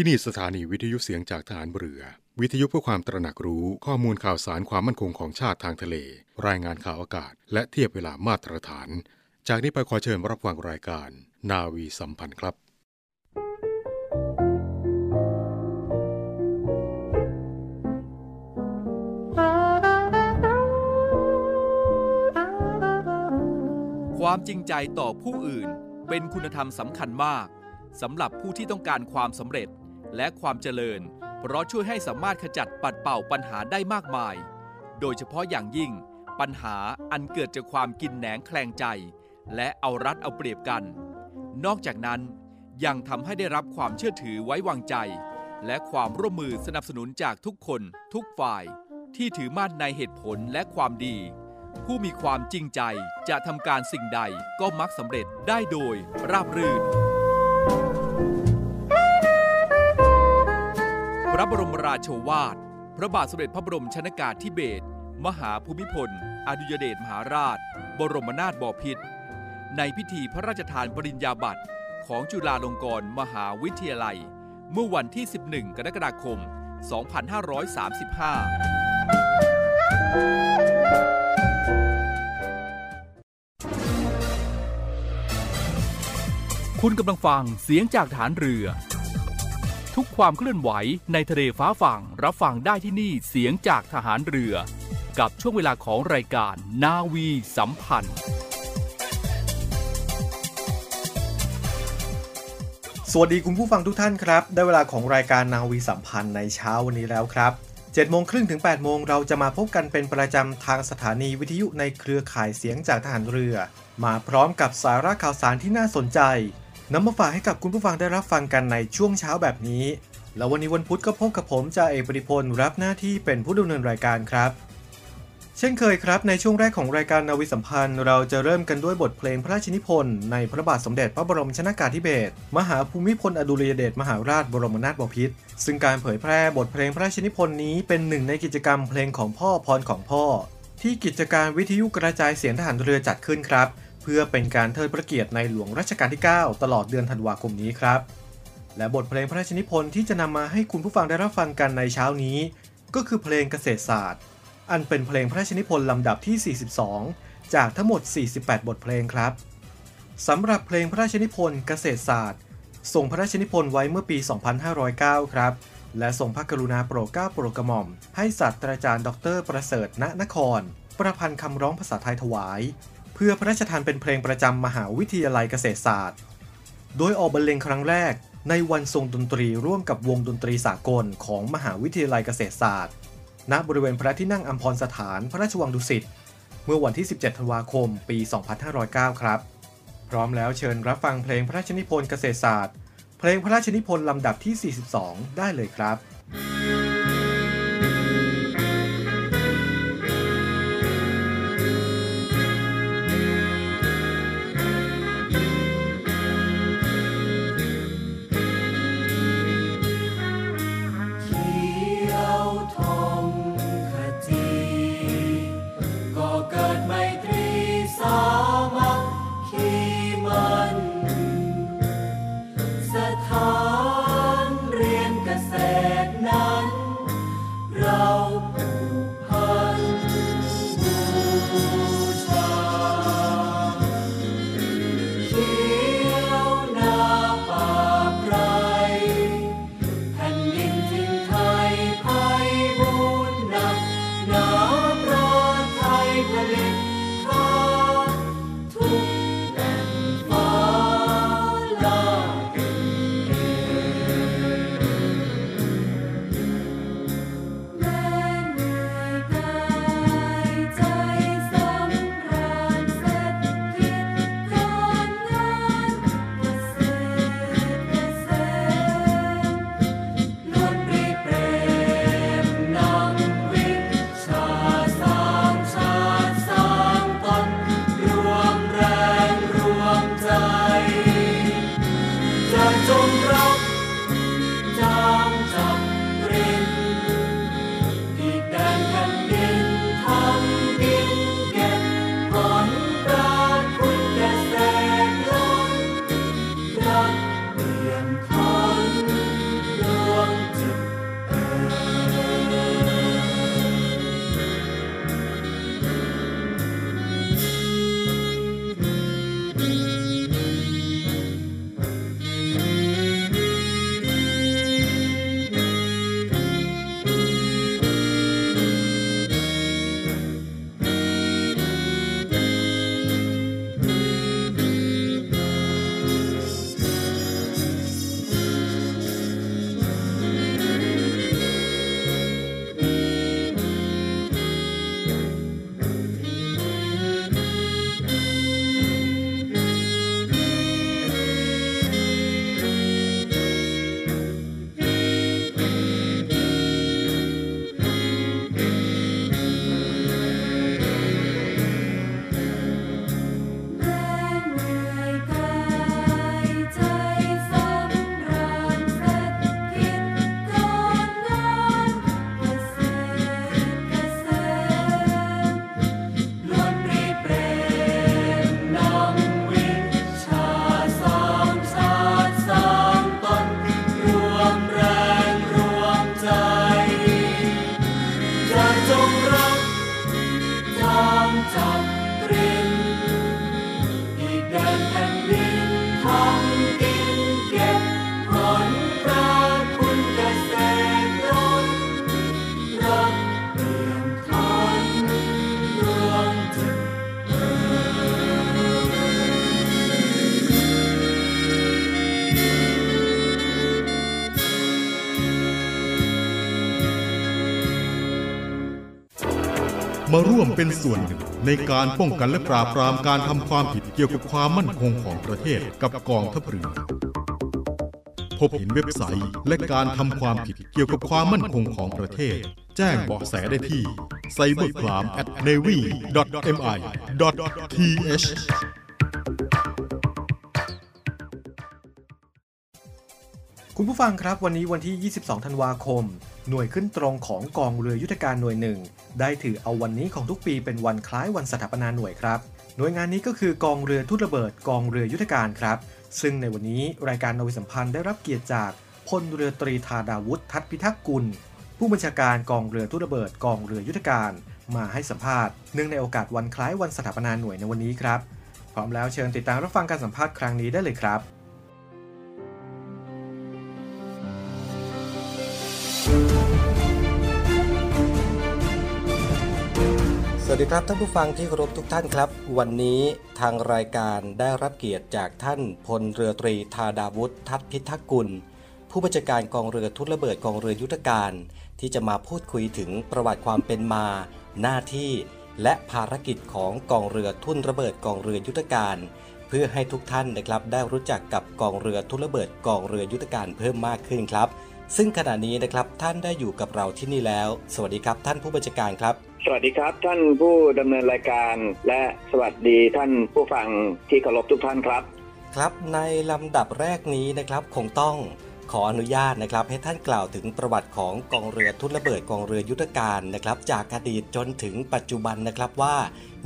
ที่นี่สถานีวิทยุเสียงจากฐานเรือ วิทยุเพื่อความตระหนักรู้ข้อมูลข่าวสารความมั่นคงของชาติทางทะเล รายงานข่าวอากาศ และเทียบเวลามาตรฐาน จากนี้ไปขอเชิญรับฟังรายการ นาวีสัมพันธ์ครับความจริงใจต่อผู้อื่นเป็นคุณธรรมสำคัญมากสำหรับผู้ที่ต้องการความสำเร็จ และความเจริญ เพราะช่วยให้สามารถขจัดปัดเป่าปัญหาได้มากมาย โดยเฉพาะอย่างยิ่ง ปัญหาอันเกิดจากความกินแหนงแคลงใจ และเอารัดเอาเปรียบกัน นอกจากนั้นยังทำให้ได้รับความเชื่อถือไว้วางใจ และความร่วมมือสนับสนุนจากทุกคนทุกฝ่าย ที่ถือมั่นในเหตุผลและความดี ผู้มีความจริงใจจะทำการสิ่งใดก็มักสำเร็จได้โดยราบรื่น ระบรมราโชวาท พระบาทสมเด็จพระบรมชนากาธิเบศรมหาภูมิพล อดุยเดชมหาราช บรมนาถบพิตรในพิธีพระราชทานปริญญาบัตรของจุฬาลงกรณ์มหาวิทยาลัย เมื่อวันที่ 11 กรกฎาคม 2535คุณกำลังฟังเสียงจากฐานเรือ ทุกความเคลื่อนไหวในทะเลฟ้าฝั่งรับฟังได้ที่นี่เสียงจากทหารเรือ กับช่วงเวลาของรายการนาวีสัมพันธ์ สวัสดีคุณผู้ฟังทุกท่านครับ ได้เวลาของรายการนาวีสัมพันธ์ในเช้าวันนี้แล้วครับ7โมงครึ่งถึง8โมงเราจะมาพบกันเป็นประจำทางสถานีวิทยุในเครือข่ายเสียงจากทหารเรือ มาพร้อมกับสาระข่าวสารที่น่าสนใจ นำมาฝากให้กับคุณผู้ฟังได้รับฟังกันในช่วงเช้าแบบนี้ แล้ววันนี้วันพุธก็พบกับผมจ่าเอกปริพลรับหน้าที่เป็นผู้ดำเนินรายการครับ เช่นเคยครับในช่วงแรกของรายการนาวิสัมพันธ์ เราจะเริ่มกันด้วยบทเพลงพระราชนิพนธ์ในพระบาทสมเด็จพระบรมชนากาธิเบศรมหาภูมิพลอดุลยเดชมหาราชบรมนาถบพิตรซึ่งการเผยแพร่บทเพลงพระราชนิพนธ์นี้เป็นหนึ่งในกิจกรรมเพลงของพ่อพรของพ่อ ที่กิจการวิทยุกระจายเสียงทหารเรือจัดขึ้นครับ พื่อเป็นการเทิดพระเกียรติในหลวงรัชกาลที่ 9 ตลอดเดือนธันวาคมนี้ครับ และบทเพลงพระราชนิพนธ์ที่จะนำมาให้คุณผู้ฟังได้รับฟังกันในเช้านี้ ก็คือเพลงเกษตรศาสตร์ อันเป็นเพลงพระราชนิพนธ์ลำดับที่ 42 จากทั้งหมด 48 บทเพลงครับสำหรับเพลงพระราชนิพนธ์เกษตรศาสตร์ส่งพระราชนิพนธ์ไว้เมื่อปี 2509 ครับ และทรงพระกรุณาโปรดเกล้าโปรดกระหม่อม ให้ศาสตราจารย์ดร ประเสริฐณนคร ประพันธ์คำร้องภาษาไทยถวาย เพื่อพระราชทานเป็นเพลงประจำมหาวิทยาลัยเกษตรศาสตร์ โดยออกบรรเลงครั้งแรกในวันทรงดนตรีร่วมกับวงดนตรีสากลของมหาวิทยาลัยเกษตรศาสตร์ ณ บริเวณพระที่นั่งอัมพรสถานพระราชวังดุสิต เมื่อวันที่ 17 ธันวาคม ปี 2509 ครับ พร้อมแล้วเชิญรับฟังเพลงพระราชนิพนธ์เกษตรศาสตร์ เพลงพระราชนิพนธ์ลำดับที่ 42 ได้เลยครับเมาร่วมเป็นส่วนหนึ่ง ในการป้องกันและปราบปรามการทำความผิดเกี่ยวกับความมั่นคงของประเทศกับกองทัพเรือพบเห็นเว็บไซต์และการทำความผิดเกี่ยวกับความมั่นคงของประเทศ แจ้งเบาะแสได้ที่ cybercrime@navy.mi.th คุณผู้ฟังครับวันนี้วันที่ 22 ธันวาคม หน่วยขึ้นตรงของกองเรือยุทธการหน่วยหนึ่งได้ถือเอาวันนี้ของทุกปีเป็นวันคล้ายวันสถาปนาหน่วยครับ หน่วยงานนี้ก็คือกองเรือทุ่นระเบิดกองเรือยุทธการครับ ซึ่งในวันนี้รายการนวิสัมพันธ์ได้รับเกียรติจากพลเรือตรีธาดาวุฒิทัตพิทักษ์กุล ผู้บัญชาการกองเรือทุ่นระเบิดกองเรือยุทธการ มาให้สัมภาษณ์เนื่องในโอกาสวันคล้ายวันสถาปนาหน่วยในวันนี้ครับ พร้อมแล้วเชิญติดตามรับฟังการสัมภาษณ์ครั้งนี้ได้เลยครับ สวัสดีครับท่านผู้ฟังที่เคารพทุกท่านครับ วันนี้ทางรายการได้รับเกียรติจากท่านพลเรือตรีธาดาวุฒิทัตพิทักษ์กุล ผู้บัญชาการกองเรือทุนระเบิดกองเรือยุทธการ ที่จะมาพูดคุยถึงประวัติความเป็นมา หน้าที่ และภารกิจของกองเรือทุนระเบิดกองเรือยุทธการ เพื่อให้ทุกท่านนะครับได้รู้จักกับกองเรือทุนระเบิดกองเรือยุทธการเพิ่มมากขึ้นครับ ซึ่งขณะนี้นะครับท่านได้อยู่กับเราที่นี่แล้ว สวัสดีครับ ท่านผู้บัญชาการครับ สวัสดีครับ ท่านผู้ดำเนินรายการและสวัสดีท่านผู้ฟังที่เคารพทุกท่านครับ ครับในลำดับแรกนี้นะครับคงต้องขออนุญาตนะครับให้ท่านกล่าวถึงประวัติของกองเรือทุ่นระเบิดกองเรือยุทธการนะครับ จากอดีตจนถึงปัจจุบันนะครับว่า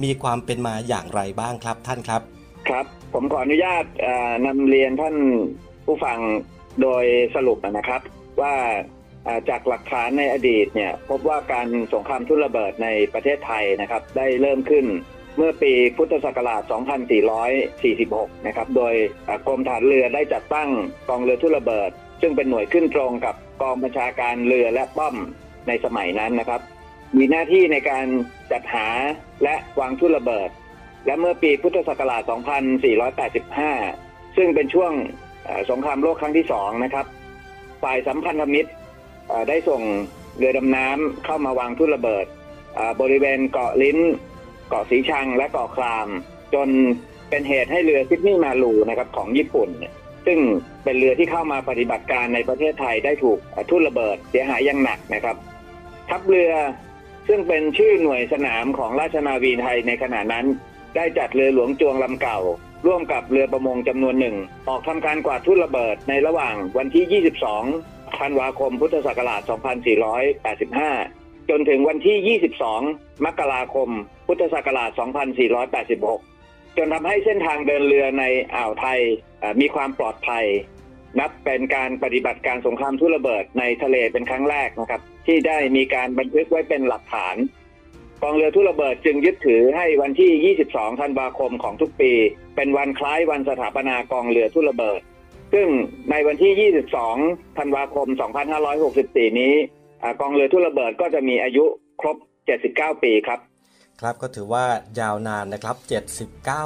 มีความเป็นมาอย่างไรบ้างครับท่านครับ ครับ ผมขออนุญาตเอ่อนำเรียนท่านผู้ฟังโดยสรุปนะครับ ว่าเอ่อ จากหลักฐานในอดีตเนี่ยพบว่าการสงครามทุ่นระเบิดในประเทศไทยนะครับได้เริ่มขึ้นเมื่อปีพุทธศักราช 2446 นะครับ โดยกรมฐานเรือได้จัดตั้งกองเรือทุ่นระเบิด ซึ่งเป็นหน่วยขึ้นตรงกับกองบัญชาการเรือและป้อมในสมัยนั้นนะครับ มีหน้าที่ในการจัดหาและวางทุ่นระเบิด และเมื่อปีพุทธศักราช 2485 ซึ่งเป็นช่วงสงครามโลกครั้งที่สองนะครับ ฝ่ายสัมพันธมิตร ได้ส่งเรือดำน้ำเข้ามาวางทุ่นระเบิดบริเวณเกาะลิ้น เกาะสีชังและเกาะคราม จนเป็นเหตุให้เรือซิดนีย์มาลูนะครับของญี่ปุ่น ซึ่งเป็นเรือที่เข้ามาปฏิบัติการในประเทศไทยได้ถูกทุ่นระเบิดเสียหายอย่างหนักนะครับ ทัพเรือซึ่งเป็นชื่อหน่วยสนามของราชนาวีไทยในขณะนั้น ได้จัดเรือหลวงจวงลำเก่า ร่วมกับเรือประมงจำนวนหนึ่ง ออกทำการกวาดทุ่นระเบิดในระหว่างวันที่ 22 ธันวาคมพุทธศักราช 2485 จนถึงวันที่ 22 มกราคม พุทธศักราช 2486 จนทำให้เส้นทางเดินเรือในอ่าวไทยมีความปลอดภัย นับเป็นการปฏิบัติการสงครามทุระเบิดในทะเลเป็นครั้งแรกนะครับ ที่ได้มีการบันทึกไว้เป็นหลักฐานกองเรือทุระเบิดจึงยึดถือให้วันที่ 22 ธันวาคมของทุกปี เป็นวันคล้ายวันสถาปนากองเรือทุระเบิด ซึ่งในวันที่ 22 ธันวาคม 2564 นี้อ่ากองเรือทุ่นระเบิดก็จะมีอายุครบ 79 ปีครับ ครับก็ถือว่ายาวนานนะครับ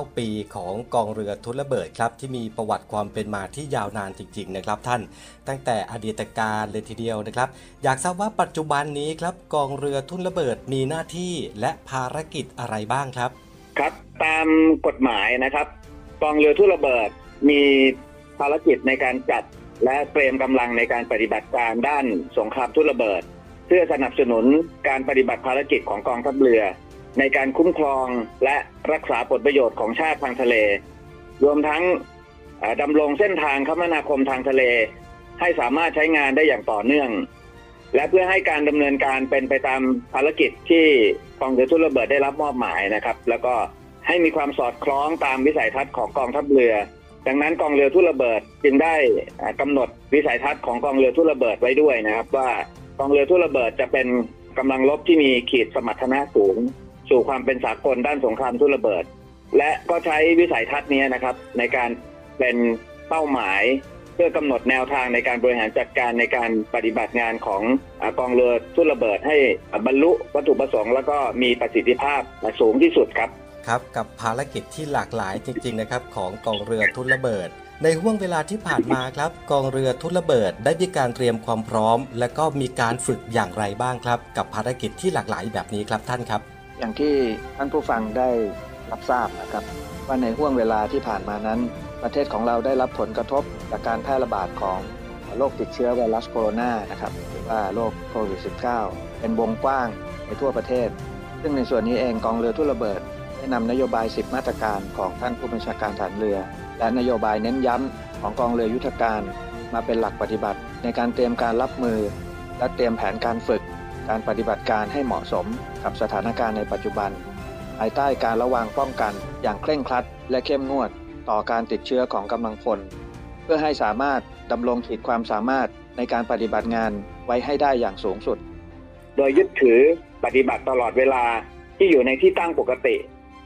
79 ปีของกองเรือทุนระเบิดครับ ที่มีประวัติความเป็นมาที่ยาวนานจริง ๆ นะครับท่าน ตั้งแต่อดีตการเลยทีเดียวนะครับ อยากทราบว่าปัจจุบันนี้ครับ กองเรือทุนระเบิดมีหน้าที่และภารกิจอะไรบ้างครับ ครับตามกฎหมายนะครับ กองเรือทุ่นระเบิดมี ภารกิจในการจัดและเตรียมกำลังในการปฏิบัติการด้านสงครามทุ่นระเบิด เพื่อสนับสนุนการปฏิบัติภารกิจของกองทัพเรือ ในการคุ้มครองและรักษาผลประโยชน์ของชาติทางทะเล รวมทั้งดำรงเส้นทางคมนาคมทางทะเล ให้สามารถใช้งานได้อย่างต่อเนื่อง และเพื่อให้การดำเนินการเป็นไปตามภารกิจที่กองเรือทุนระเบิดได้รับมอบหมายนะครับ แล้วก็ให้มีความสอดคล้องตามวิสัยทัศน์ของกองทัพเรือ ดังนั้นกองเรือทุ่นระเบิดจึงได้อ่ากำหนดวิสัยทัศน์ของกองเรือทุ่นระเบิดไว้ด้วยนะครับ ว่ากองเรือทุ่นระเบิดจะเป็นกำลังรบที่มีขีดสมรรถนะสูง สู่ความเป็นสากลด้านสงครามทุ่นระเบิด และก็ใช้วิสัยทัศน์นี้นะครับ ในการเป็นเป้าหมายเพื่อกำหนดแนวทางในการบริหารจัดการในการปฏิบัติงานของกองเรือทุ่นระเบิดให้บรรลุวัตถุประสงค์ แล้วก็มีประสิทธิภาพสูงที่สุดครับ ครับกับภารกิจที่หลากหลายจริงๆนะครับของกองเรือทุนระเบิด ในห่วงเวลาที่ผ่านมาครับกองเรือทุนระเบิด ได้มีการเตรียมความพร้อม และก็มีการฝึกอย่างไรบ้างครับ กับภารกิจที่หลากหลายแบบนี้ครับท่านครับ อย่างที่ท่านผู้ฟังได้รับทราบนะครับว่าในห่วงเวลาที่ผ่านมานั้น ประเทศของเราได้รับผลกระทบจากการแพร่ระบาดของโรคติดเชื้อไวรัสโคโรนานะครับหรือว่าโรคโควิด -19 เป็นวงกว้างในทั่วประเทศ ซึ่งในส่วนนี้เองกองเรือทุ่นระเบิด นำนโยบาย 10 มาตรการของท่านผู้บัญชาการฐานเรือ และนโยบายเน้นย้ำของกองเรือยุทธการ มาเป็นหลักปฏิบัติ ในการเตรียมการรับมือ และเตรียมแผนการฝึก การปฏิบัติการให้เหมาะสมกับสถานการณ์ในปัจจุบัน ภายใต้การระวังป้องกัน อย่างเคร่งครัด และเข้มงวด ต่อการติดเชื้อของกำลังพล เพื่อให้สามารถดำรงขีดความสามารถในการปฏิบัติงานไว้ให้ได้อย่างสูงสุด โดยยึดถือปฏิบัติตลอดเวลาที่อยู่ในที่ตั้งปกติ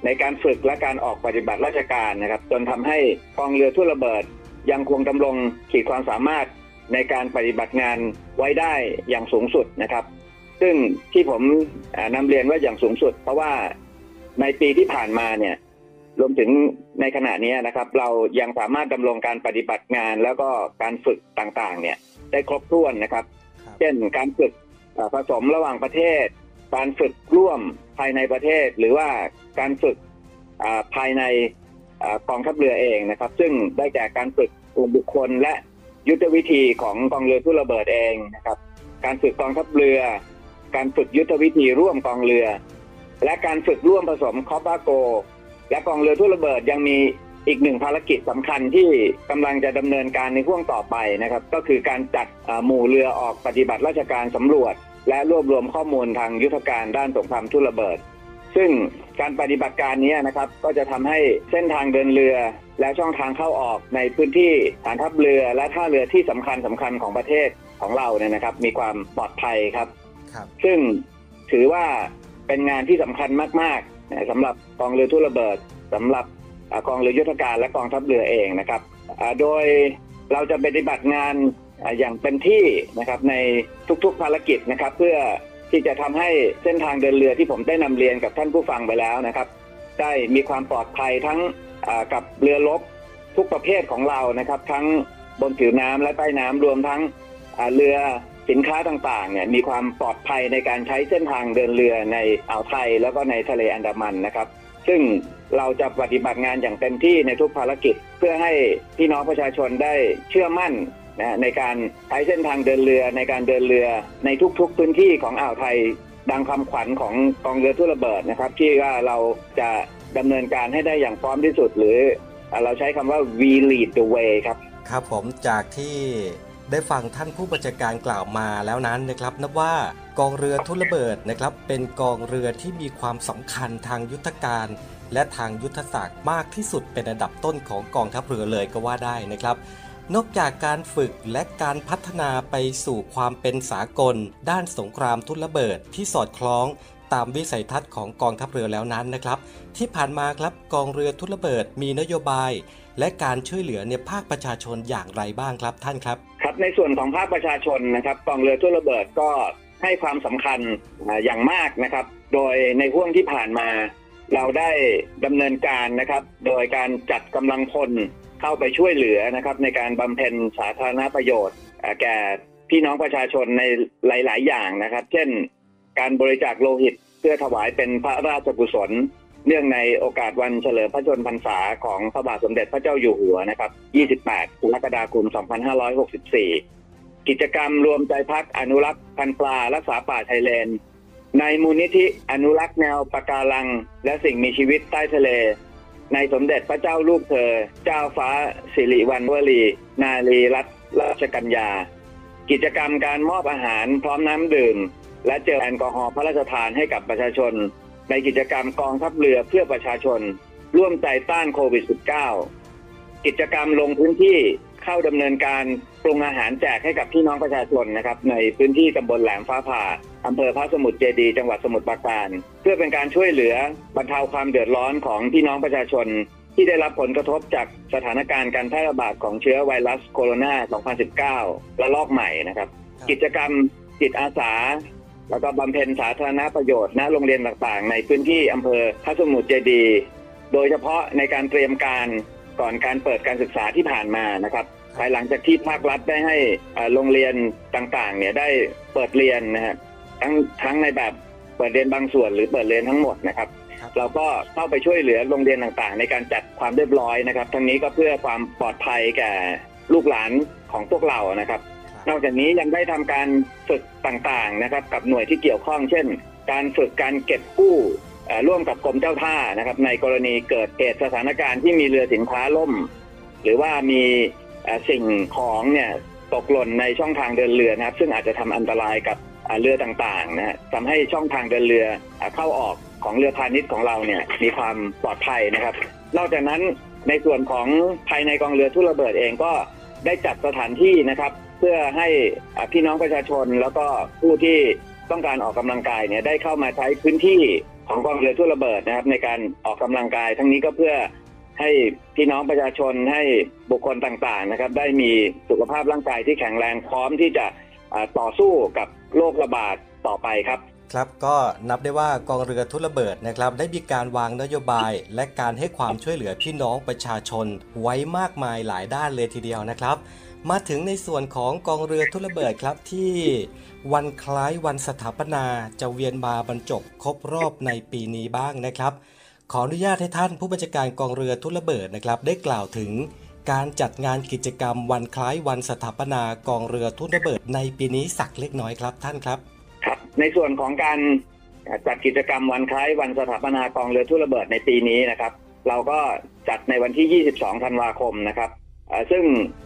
ในการฝึกและการออกปฏิบัติราชการนะครับ จนทำให้กองเรือทุ่นระเบิด ยังคงดำรงขีดความสามารถในการปฏิบัติงานไว้ได้อย่างสูงสุดนะครับ ซึ่งที่ผมอ่านำเรียนว่าอย่างสูงสุด เพราะว่าในปีที่ผ่านมาเนี่ยรวมถึงในขณะนี้นะครับ เรายังสามารถดำรงการปฏิบัติงานแล้วก็การฝึกต่างๆ เนี่ย ได้ครบถ้วนนะครับครับเช่นการฝึกเอ่อผสมระหว่างประเทศ การฝึกร่วม ภายในประเทศ หรือว่าการฝึกภายในกองทัพเรือเองนะครับ ซึ่งได้แก่การฝึกกลุ่มบุคคลและยุทธวิธีของกองเรือทุ่ระเบิดเองนะครับ การฝึกกองทัพเรือ การฝึกยุทธวิธีร่วมกองเรือ และการฝึกร่วมผสมคอปาโก และกองเรือทุ่ระเบิดยังมีอีกหนึ่งภารกิจสำคัญที่กำลังจะดำเนินการในห่วงต่อไปนะครับ ก็คือการจัดหมู่เรือออกปฏิบัติราชการสำรวจ และรวบรวมข้อมูลทางยุทธการด้านสงครามทุ่นระเบิด ซึ่งการปฏิบัติการนี้นะครับ ก็จะทำให้เส้นทางเดินเรือ และช่องทางเข้าออกในพื้นที่ฐานทัพเรือและท่าเรือที่สำคัญสำคัญของประเทศของเราเนี่ยนะครับ มีความปลอดภัยครับครับ ซึ่งถือว่าเป็นงานที่สำคัญมากๆนะสำหรับกองเรือทุ่นระเบิดสำหรับอ่ากองเรือยุทธการและกองทัพเรือเองนะครับอ่าโดยเราจะปฏิบัติงาน อย่างเต็มที่นะครับในทุกๆภารกิจนะครับ เพื่อที่จะทำให้เส้นทางเดินเรือที่ผมได้นำเรียนกับท่านผู้ฟังไปแล้วนะครับ ได้มีความปลอดภัยทั้งกับเรือรบทุกประเภทของเรานะครับ ทั้งบนผิวน้ำและใต้น้ำรวมทั้งเรือสินค้าต่างๆเนี่ยมีความปลอดภัยในการใช้เส้นทางเดินเรือในอ่าวไทยแล้วก็ในทะเลอันดามันนะครับ ซึ่งเราจะปฏิบัติงานอย่างเต็มที่ในทุกภารกิจ เพื่อให้พี่น้องประชาชนได้เชื่อมั่น นะในการใช้เส้นทางเดินเรือในการเดินเรือในทุกๆพื้นที่ของอ่าวไทยดังคำขวัญของกองเรือทุ่ระเบิดนะครับที่ว่าเราจะดำเนินการให้ได้อย่างพร้อมที่สุด หรือเราใช้คำว่า we lead the way ครับ ครับผมจากที่ได้ฟังท่านผู้บัญชาการกล่าวมาแล้วนั้นนะครับ นับว่ากองเรือทุนระเบิดนะครับ เป็นกองเรือที่มีความสำคัญทางยุทธการ และทางยุทธศาสตร์มากที่สุดเป็นอันดับต้นของกองทัพเรือเลยก็ว่าได้นะครับ นอกจากการฝึกและการพัฒนาไปสู่ความเป็นสากล ด้านสงครามทุนระเบิดที่สอดคล้องตามวิสัยทัศน์ของกองทัพเรือแล้วนั้นนะครับ ที่ผ่านมาครับกองเรือทุนระเบิดมีนโยบาย และการช่วยเหลือในภาคประชาชนอย่างไรบ้างครับท่านครับ ครับในส่วนของภาคประชาชนนะครับกองเรือทุนระเบิดก็ให้ความสำคัญอ่าอย่างมากนะครับ โดยในห่วงที่ผ่านมา เราได้ดำเนินการนะครับ โดยการจัดกำลังพล เข้าไปช่วยเหลือนะครับในการบำเพ็ญสาธารณประโยชน์แก่พี่น้องประชาชนในหลาย ๆ อย่างนะครับ เช่น การบริจาคโลหิตเพื่อถวายเป็นพระราชกุศล เนื่องในโอกาสวันเฉลิมพระชนมพรรษาของพระบาทสมเด็จพระเจ้าอยู่หัวนะครับ 28กรกฎาคม 2564 กิจกรรมรวมใจพักอนุรักษ์พันปลารักษาป่าชายเลนในมูลนิธิอนุรักษ์แนวปะการัง และสิ่งมีชีวิตใต้ทะเล ในสมเด็จพระเจ้าลูกเธอ เจ้าฟ้าสิริวัณวลี นารีรัตนราชกัญญา กิจกรรมการมอบอาหารพร้อมน้ำดื่ม และเจลแอลกอฮอล์พระราชทานให้กับประชาชน ในกิจกรรมกองทัพเรือเพื่อประชาชน ร่วมใจต้านโควิด -19 กิจกรรมลงพื้นที่เข้าดำเนินการ ปรุงอาหารแจกให้กับพี่น้องประชาชนนะครับ ในพื้นที่ตำบลแหลมฟ้าผ่าอำเภอพระสมุทรเจดีย์จังหวัดสมุทรปราการ เพื่อเป็นการช่วยเหลือบรรเทาความเดือดร้อนของพี่น้องประชาชน ที่ได้รับผลกระทบจากสถานการณ์การแพร่ระบาดของเชื้อไวรัสโคโรนา 2019 ระลอกใหม่นะครับ กิจกรรมจิตอาสา แล้วก็บำเพ็ญสาธารณประโยชน์ณโรงเรียนต่างๆ ในพื้นที่อำเภอพระสมุทรเจดีย์โดยเฉพาะในการเตรียมการก่อนการเปิดการศึกษาที่ผ่านมานะครับ ภายหลังจากที่ภาครัฐได้ให้อ่าโรงเรียนต่างๆ เนี่ยได้เปิดเรียนนะฮะทั้งทั้งในแบบเปิดเรียนบางส่วนหรือเปิดเรียนทั้งหมดนะครับครับ เราก็เข้าไปช่วยเหลือโรงเรียนต่างๆ ในการจัดความเรียบร้อยนะครับ ทั้งนี้ก็เพื่อความปลอดภัยแก่ลูกหลานของพวกเรานะครับ นอกจากนี้ยังได้ทำการฝึกต่างๆนะครับ กับหน่วยที่เกี่ยวข้องเช่น การฝึกการเก็บกู้เอ่อร่วมกับกรมเจ้าท่านะครับ ในกรณีเกิดเหตุสถานการณ์ที่มีเรือสินค้าล่ม หรือว่ามีเอ่อ สิ่งของเนี่ยตกหล่นในช่องทางเดินเรือนะครับ ซึ่งอาจจะทำอันตรายกับเรือต่างๆนะฮะทำให้ช่องทางเดินเรือเข้าออกของเรือพาณิชย์ของเราเนี่ยมีความปลอดภัยนะครับ นอกจากนั้นในส่วนของภายในกองเรือทุระเบิดเองก็ได้จัดสถานที่นะครับ เพื่อให้พี่น้องประชาชนแล้วก็ผู้ที่ต้องการออกกำลังกายเนี่ยได้เข้ามาใช้พื้นที่ของกองเรือทุระเบิดนะครับ ในการออกกำลังกายทั้งนี้ก็เพื่อ ให้พี่น้องประชาชนให้บุคคลต่างๆนะครับ ได้มีสุขภาพร่างกายที่แข็งแรงพร้อมที่จะต่อสู้กับโรคระบาดต่อไปครับครับก็นับได้ว่ากองเรือทุนระเบิดนะครับได้มีการวางนโยบาย และการให้ความช่วยเหลือพี่น้องประชาชนไว้มากมายหลายด้านเลยทีเดียวนะครับ มาถึงในส่วนของกองเรือทุนระเบิดครับที่วันคล้ายวันสถาปนาจะเวียนมาบรรจบครบรอบในปีนี้บ้างนะครับ ขออนุญาตให้ท่านผู้บัญชาการกองเรือทุนระเบิดนะครับ ได้กล่าวถึงการจัดงานกิจกรรมวันคล้ายวันสถาปนากองเรือทุนระเบิดในปีนี้สักเล็กน้อยครับ ท่านครับครับ ในส่วนของการจัดกิจกรรมวันคล้ายวันสถาปนากองเรือทุ่ระเบิดในปีนี้นะครับ เราก็จัดในวันที่ 22 ธันวาคมนะครับซึ่ง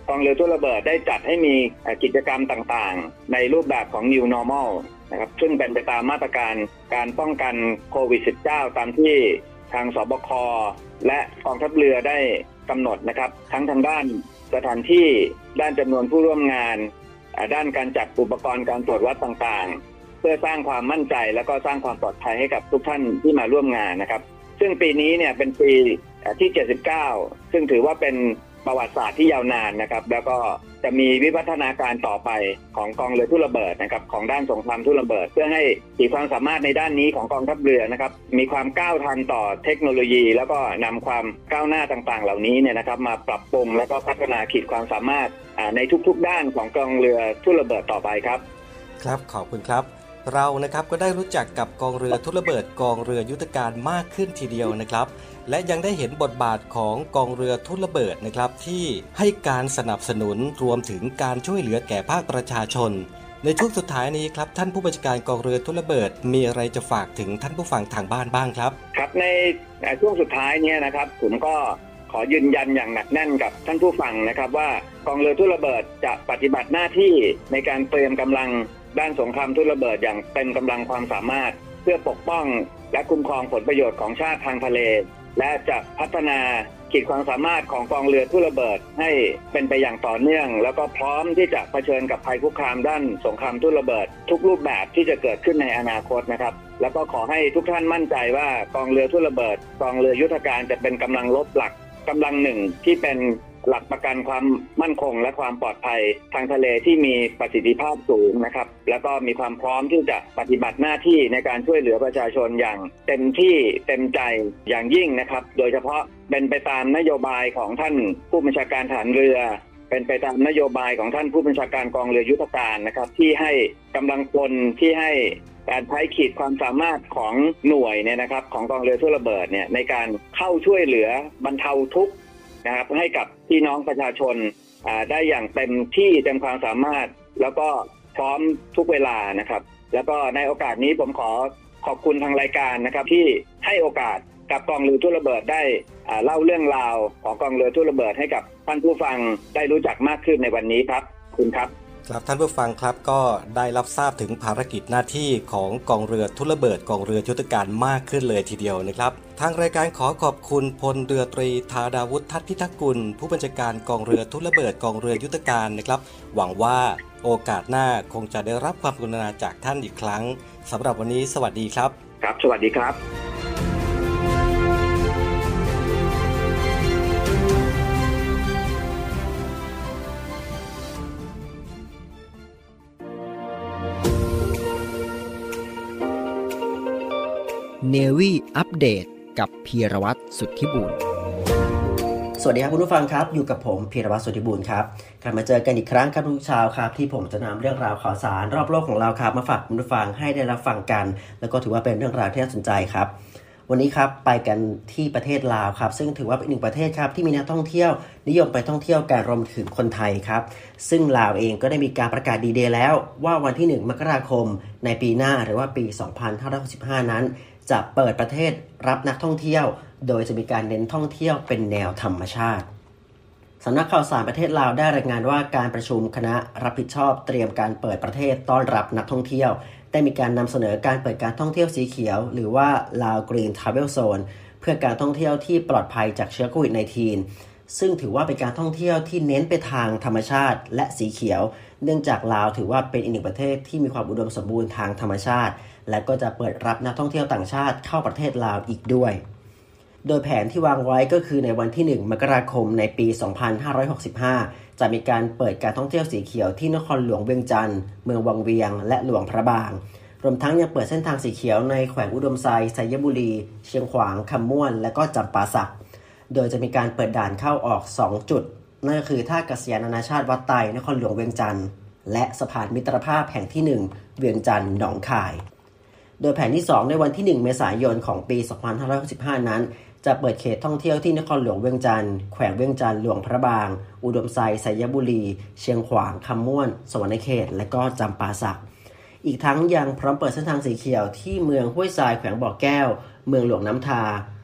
กองเรือทุ่ระเบิดได้จัดให้มีกิจกรรมต่างๆ ในรูปแบบของ New Normal นะครับซึ่งเป็นไปตามมาตรการการป้องกันโควิด -19 ตามที่ ทางสบคและกองทัพเรือได้กำหนดนะครับ ทั้งทางด้านสถานที่ด้านจำนวนผู้ร่วมงาน ด้านการจัดอุปกรณ์การตรวจวัดต่างๆ เพื่อสร้างความมั่นใจและก็สร้างความปลอดภัยให้กับทุกท่านที่มาร่วมงานนะครับ ซึ่งปีนี้เนี่ยเป็นปีอ่าที่ 79 ซึ่งถือว่าเป็น ประวัติศาสตร์ที่ยาวนานนะครับ แล้วก็จะมีวิวัฒนาการต่อไปของกองเรือทุ่ระเบิดนะครับของด้านสงครามทุ่ระเบิด เพื่อให้ขีดความสามารถในด้านนี้ของกองทัพเรือนะครับ มีความก้าวทันต่อเทคโนโลยี แล้วก็นำความก้าวหน้าต่างๆ เหล่านี้เนี่ยนะครับ มาปรับปรุงแล้วก็พัฒนาขีดความสามารถในทุกๆ ด้านของกองเรือทุ่ระเบิดต่อไปครับ ครับขอบคุณครับ เรานะครับก็ได้รู้จักกับกองเรือทุระเบิดกองเรือยุทธการมากขึ้นทีเดียวนะครับ และยังได้เห็นบทบาทของกองเรือทุระเบิดนะครับ ที่ให้การสนับสนุนรวมถึงการช่วยเหลือแก่ภาคประชาชน ในช่วงสุดท้ายนี้ครับท่านผู้บัญชาการกองเรือทุระเบิด มีอะไรจะฝากถึงท่านผู้ฟังทางบ้านบ้างครับ ครับในช่วงสุดท้ายเนี่ยนะครับ ผมก็ขอยืนยันอย่างหนักแน่นกับท่านผู้ฟังนะครับ ว่ากองเรือทุระเบิดจะปฏิบัติหน้าที่ในการเตรียมกำลัง ด้านสงครามทุระเบิดอย่างเต็มกำลังความสามารถ เพื่อปกป้องและคุ้มครองผลประโยชน์ของชาติทางทะเล และจะพัฒนาขีดความสามารถของกองเรือทุระเบิดให้เป็นไปอย่างต่อเนื่อง แล้วก็พร้อมที่จะเผชิญกับภัยคุกคามด้านสงครามทุระเบิด ทุกรูปแบบที่จะเกิดขึ้นในอนาคตนะครับ แล้วก็ขอให้ทุกท่านมั่นใจว่ากองเรือทุระเบิด กองเรือยุทธการจะเป็นกำลังรบหลักกำลังหนึ่งที่เป็น หลักประกันความมั่นคงและความปลอดภัยทางทะเลที่มีประสิทธิภาพสูงนะครับ แล้วก็มีความพร้อมที่จะปฏิบัติหน้าที่ในการช่วยเหลือประชาชนอย่างเต็มที่เต็มใจอย่างยิ่งนะครับ โดยเฉพาะเป็นไปตามนโยบายของท่านผู้บัญชาการฐานเรือ เป็นไปตามนโยบายของท่านผู้บัญชาการกองเรือยุทธการนะครับ ที่ให้กำลังพลที่ให้การใช้ขีดความสามารถของหน่วยเนี่ยนะครับ ของกองเรือทุ่ระเบิดเนี่ยในการเข้าช่วยเหลือบรรเทาทุกข์ นะครับให้กับพี่น้องประชาชนได้อย่างเต็มที่เต็มความสามารถ แล้วก็พร้อมทุกเวลานะครับ แล้วก็ในโอกาสนี้ผมขอขอบคุณทางรายการนะครับที่ให้โอกาสกับกองเรือทุ่ระเบิดได้เล่าเรื่องราวของกองเรือทุ่ระเบิดให้กับท่านผู้ฟังได้รู้จักมากขึ้นในวันนี้ครับ คุณครับ ครับท่านผู้ฟังครับก็ได้รับทราบถึงภารกิจหน้าที่ของกองเรือทุนระเบิดกองเรือยุทธการมากขึ้นเลยทีเดียวนะครับ ทางรายการขอขอบคุณพลเรือตรีธาดาวุฒิทัตพิทักษ์กุล ผู้บัญชาการกองเรือทุนระเบิดกองเรือยุทธการนะครับ หวังว่าโอกาสหน้าคงจะได้รับความกรุณาจากท่านอีกครั้งสำหรับวันนี้สวัสดีครับ ครับ สวัสดีครับ เนวี่อัปเดตกับพีรวัตรสุทธิบุญสวัสดีครับคุณผู้ฟังครับ อยู่กับผมพีรวัตรสุทธิบูรณ์ครับกลับมาเจอกันอีกครั้งครับทุกเช้าครับ ที่ผมจะนำเรื่องราวข่าวสารรอบโลกของเราครับ มาฝากคุณผู้ฟังให้ได้รับฟังกัน แล้วก็ถือว่าเป็นเรื่องราวที่น่าสนใจครับ วันนี้ครับไปกันที่ประเทศลาวครับ ซึ่งถือว่าเป็นหนึ่งประเทศครับที่มีนักท่องเที่ยว นิยมไปท่องเที่ยวการรวมถึงคนไทยครับ ซึ่งลาวเองก็ได้มีการประกาศดีเดย์แล้ว ว่าวันที่ 1 มกราคม ในปีหน้าหรือว่าปี 2565 นั้น จะเปิดประเทศรับนักท่องเที่ยว โดยจะมีการเน้นท่องเที่ยวเป็นแนวธรรมชาติสำนักข่าวสารประเทศลาวได้รายงานว่าการประชุมคณะรับผิดชอบเตรียมการเปิดประเทศต้อนรับนักท่องเที่ยว ได้มีการนำเสนอการเปิดการท่องเที่ยวสีเขียว หรือว่าลาวกรีนทราเวลโซนเพื่อการท่องเที่ยวที่ปลอดภัยจากเชื้อโควิด -19 ซึ่งถือว่าเป็นการท่องเที่ยวที่เน้นไปทางธรรมชาติและสีเขียว เนื่องจากลาวถือว่าเป็นอีกหนึ่งประเทศที่มีความอุดมสมบูรณ์ทางธรรมชาติ และก็จะเปิดรับนักท่องเที่ยวต่างชาติเข้าประเทศลาวอีกด้วย โดยแผนที่วางไว้ก็คือในวันที่ 1 มกราคมในปี 2565 จะมีการเปิดการท่องเที่ยวสีเขียวที่นครหลวงเวียงจันทร์เมืองวังเวียง และหลวงพระบางรวมทั้งยังเปิดเส้นทางสีเขียวในแขวงอุดมไซไซยบุรี เชียงขวางคำม่วน และก็จำปาสัก โดยจะมีการเปิดด่านเข้าออก 2 จุด นั่นก็คือท่ากัศยานานาชาติวัดไตนครหลวงเวียงจันทร์และสะพานมิตรภาพแห่งที่ 1 เวียงจันทร์หนองคาย โดยแผนที่ 2 ในวันที่ 1 เมษายนของปี 2565 นั้น จะเปิดเขตท่องเที่ยวที่นครหลวงเวียงจันทร์แขวงเวียงจันทร์หลวงพระบาง อุดมไซไซยบุรี เชียงขวางคำม่วน สวรรณเขต และก็จำปาสัก อีกทั้งยังพร้อมเปิดเส้นทางสีเขียวที่เมืองห้วยทรายแขวงบ่อแก้ว เมืองหลวงน้ำทา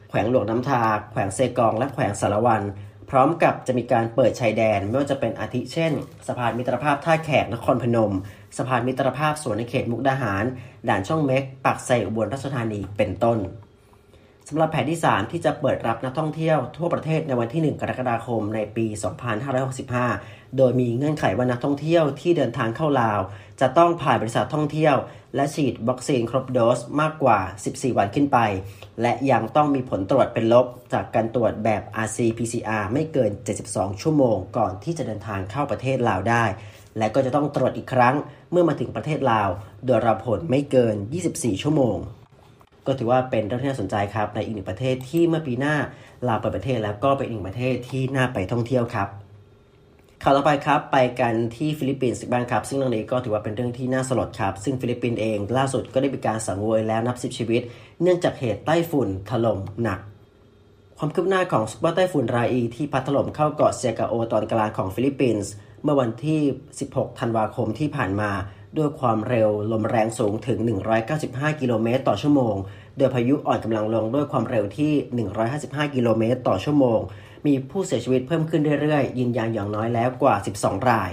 แขวงหลวงน้ำทา แขวงเซกอง และแขวงสารวันพร้อมกับจะมีการเปิดชายแดนไม่ว่าจะเป็นอาทิเช่น สะพานมิตรภาพท่าแขกนครพนม สะพานมิตรภาพสวนในเขตมุกดาหาร ด่านช่องเม็กปากไซอุบลราชธานีเป็นต้นสำหรับแผนที่ 3 ที่จะเปิดรับนักท่องเที่ยวทั่วประเทศในวันที่ 1 กรกฎาคมในปี 2565 โดยมีเงื่อนไขว่านักท่องเที่ยวที่เดินทางเข้าลาว จะต้องผ่านบริษัทท่องเที่ยว และฉีดวัคซีนครบโดสมากกว่า 14 วันขึ้นไป และยังต้องมีผลตรวจเป็นลบ จากการตรวจแบบ RT-PCR ไม่เกิน 72 ชั่วโมง ก่อนที่จะเดินทางเข้าประเทศลาวได้ และก็จะต้องตรวจอีกครั้ง เมื่อมาถึงประเทศลาว โดยรับผลไม่เกิน 24 ชั่วโมง ก็ถือว่าเป็นเรื่องที่น่าสนใจครับในอีกหนึ่งประเทศที่เมื่อปีหน้าลาวเปิดประเทศแล้วก็เป็นอีกหนึ่งประเทศที่น่าไปท่องเที่ยวครับข่าวต่อไปครับไปกันที่ฟิลิปปินส์บ้างครับ ซึ่งเรื่องนี้ก็ถือว่าเป็นเรื่องที่น่าสลดครับ ซึ่งฟิลิปปินส์เองล่าสุดก็ได้มีการสังเวยแล้วนับสิบชีวิต เนื่องจากเหตุไต้ฝุ่นถล่มหนัก ความคืบหน้าของซุปเปอร์ไต้ฝุ่นราอีที่พัดถล่มเข้าเกาะเซียกาโอตอนกลางของฟิลิปปินส์ เมื่อวันที่ 16 ธันวาคมที่ผ่านมา ด้วยความเร็วลมแรงสูงถึง 195 กิโลเมตรต่อชั่วโมง โดยพายุอ่อนกำลังลงด้วยความเร็วที่ 155 กิโลเมตรต่อชั่วโมง มีผู้เสียชีวิตเพิ่มขึ้นเรื่อยๆ ยืนยันอย่างน้อยแล้วกว่า 12 ราย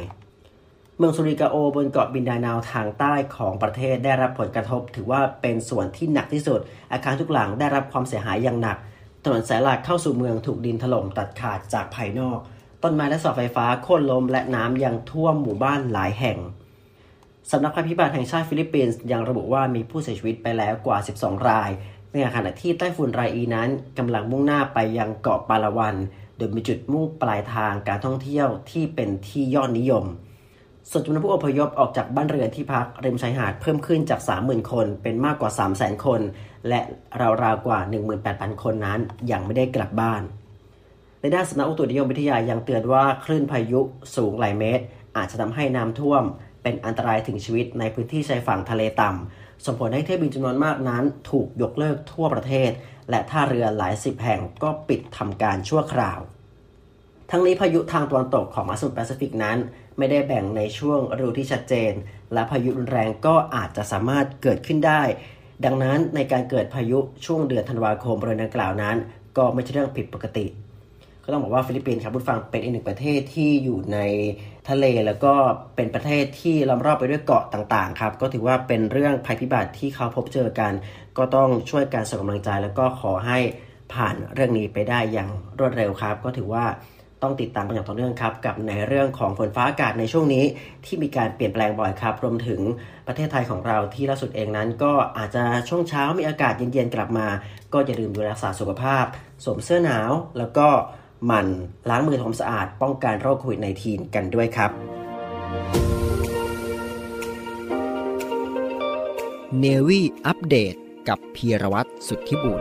เมืองสุริกาโอบนเกาะมินดาเนาทางใต้ของประเทศได้รับผลกระทบ ถือว่าเป็นส่วนที่หนักที่สุด อาคารทุกหลังได้รับความเสียหายอย่างหนัก ถนนสายหลักเข้าสู่เมืองถูกดินถล่มตัดขาดจากภายนอก ต้นไม้และเสาไฟฟ้าโค่นล้มและน้ำยังท่วมหมู่บ้านหลายแห่งสำนักภัยพิบัติแห่งชาติฟิลิปปินส์ยังระบุว่ามีผู้เสียชีวิตไปแล้วกว่า 12 ราย ในขณะที่ไต้ฝุ่นไรอีนั้นกำลังมุ่งหน้าไปยังเกาะปาลาวัน โดยมีจุดมุ่งปลายทางการท่องเที่ยวที่เป็นที่ยอดนิยม ส่วนจำนวนผู้อพยพออกจากบ้านเรือนที่พักริมชายหาดเพิ่มขึ้นจาก 30,000 คนเป็นมากกว่า 300,000 คน และราวๆกว่า 18,000 คนนั้นยังไม่ได้กลับบ้าน ในด้านสำนักอุตุนิยมวิทยายังเตือนว่าคลื่นพายุสูงหลายเมตร อาจจะทำให้น้ำท่วม เป็นอันตรายถึงชีวิตในพื้นที่ชายฝั่งทะเลต่ำส่งผลให้เที่ยวบินจำนวนมากนั้น ถูกยกเลิกทั่วประเทศ และท่าเรือหลายสิบแห่งก็ปิดทำการชั่วคราว ทั้งนี้พายุทางตะวันตกของมหาสมุทรแปซิฟิกนั้น ไม่ได้แบ่งในช่วงฤดูที่ชัดเจน และพายุรุนแรงก็อาจจะสามารถเกิดขึ้นได้ ดังนั้นในการเกิดพายุช่วงเดือนธันวาคมบริเวณดังกล่าวนั้น ก็ไม่ใช่เรื่องผิดปกติ ก็ต้องบอกว่าฟิลิปปินส์ครับผู้ฟังเป็นอีกหนึ่งประเทศที่อยู่ในทะเลแล้วก็เป็นประเทศที่ล้อมรอบไปด้วยเกาะต่างๆครับก็ถือว่าเป็นเรื่องภัยพิบัติที่เขาพบเจอกัน ก็ต้องช่วยการส่งกำลังใจแล้วก็ขอให้ผ่านเรื่องนี้ไปได้อย่างรวดเร็วครับ ก็ถือว่าต้องติดตามกันอย่างต่อเนื่องครับกับในเรื่องของฝนฟ้าอากาศในช่วงนี้ที่มีการเปลี่ยนแปลงบ่อยครับ รวมถึงประเทศไทยของเราที่ล่าสุดเองนั้น ก็อาจจะช่วงเช้ามีอากาศเย็นๆกลับมา ก็อย่าลืมดูแลรักษาสุขภาพสวมเสื้อหนาว แล้วก็ หมั่นล้างมือทำความสะอาด ป้องกันโรคโควิด -19 กันด้วยครับ เนวี่อัปเดตกับพีรวัตรสุทธิบุญ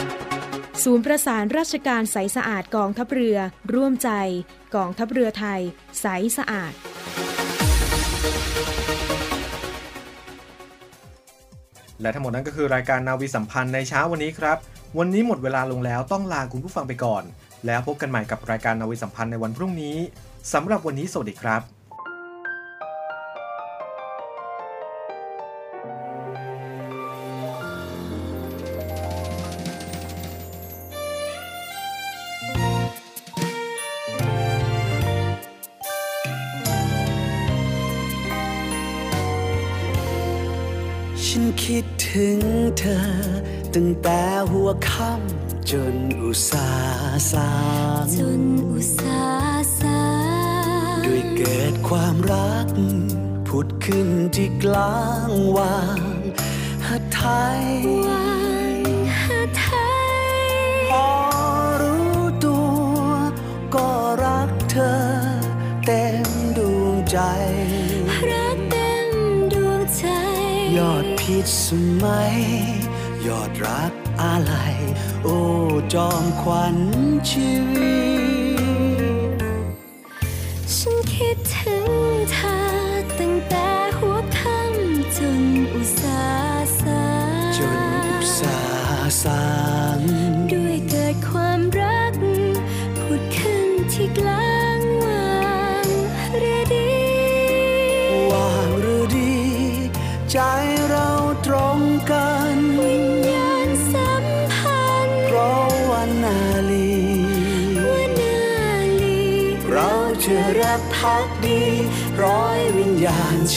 ศูนย์ประสานราชการใสสะอาดกองทัพเรือ ร่วมใจ กองทัพเรือไทย ใสสะอาด และทั้งหมดนั้นก็คือรายการนาวีสัมพันธ์ในเช้าวันนี้ครับ วันนี้หมดเวลาลงแล้วต้องลาคุณผู้ฟังไปก่อน แล้วพบกันใหม่กับรายการนาวีสัมพันธ์ในวันพรุ่งนี้สำหรับวันนี้สวัสดีครับ ถึงเธอ ตั้งแต่หัวค่ำจนอุตสาห์สางจนอุตสาห์สางด้วยเกิดความรัก ผุดขึ้นที่กลางวางหัดไทยวางหาไทยพอรู้ตัว ก็รักเธอ เต็มดวงใจ อดพิษสมัย ยอดรักอะไร โอ้จอมขวัญชีวิต ฉันคิดถึง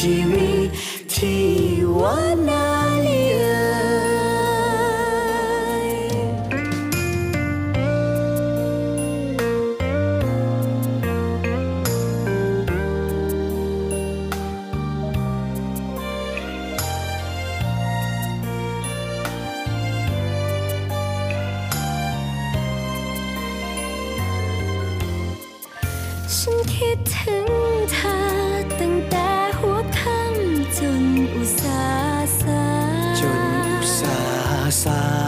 าณชีวิตที่วานาลีเอ่ยฉันคิดถึงเธอ ห์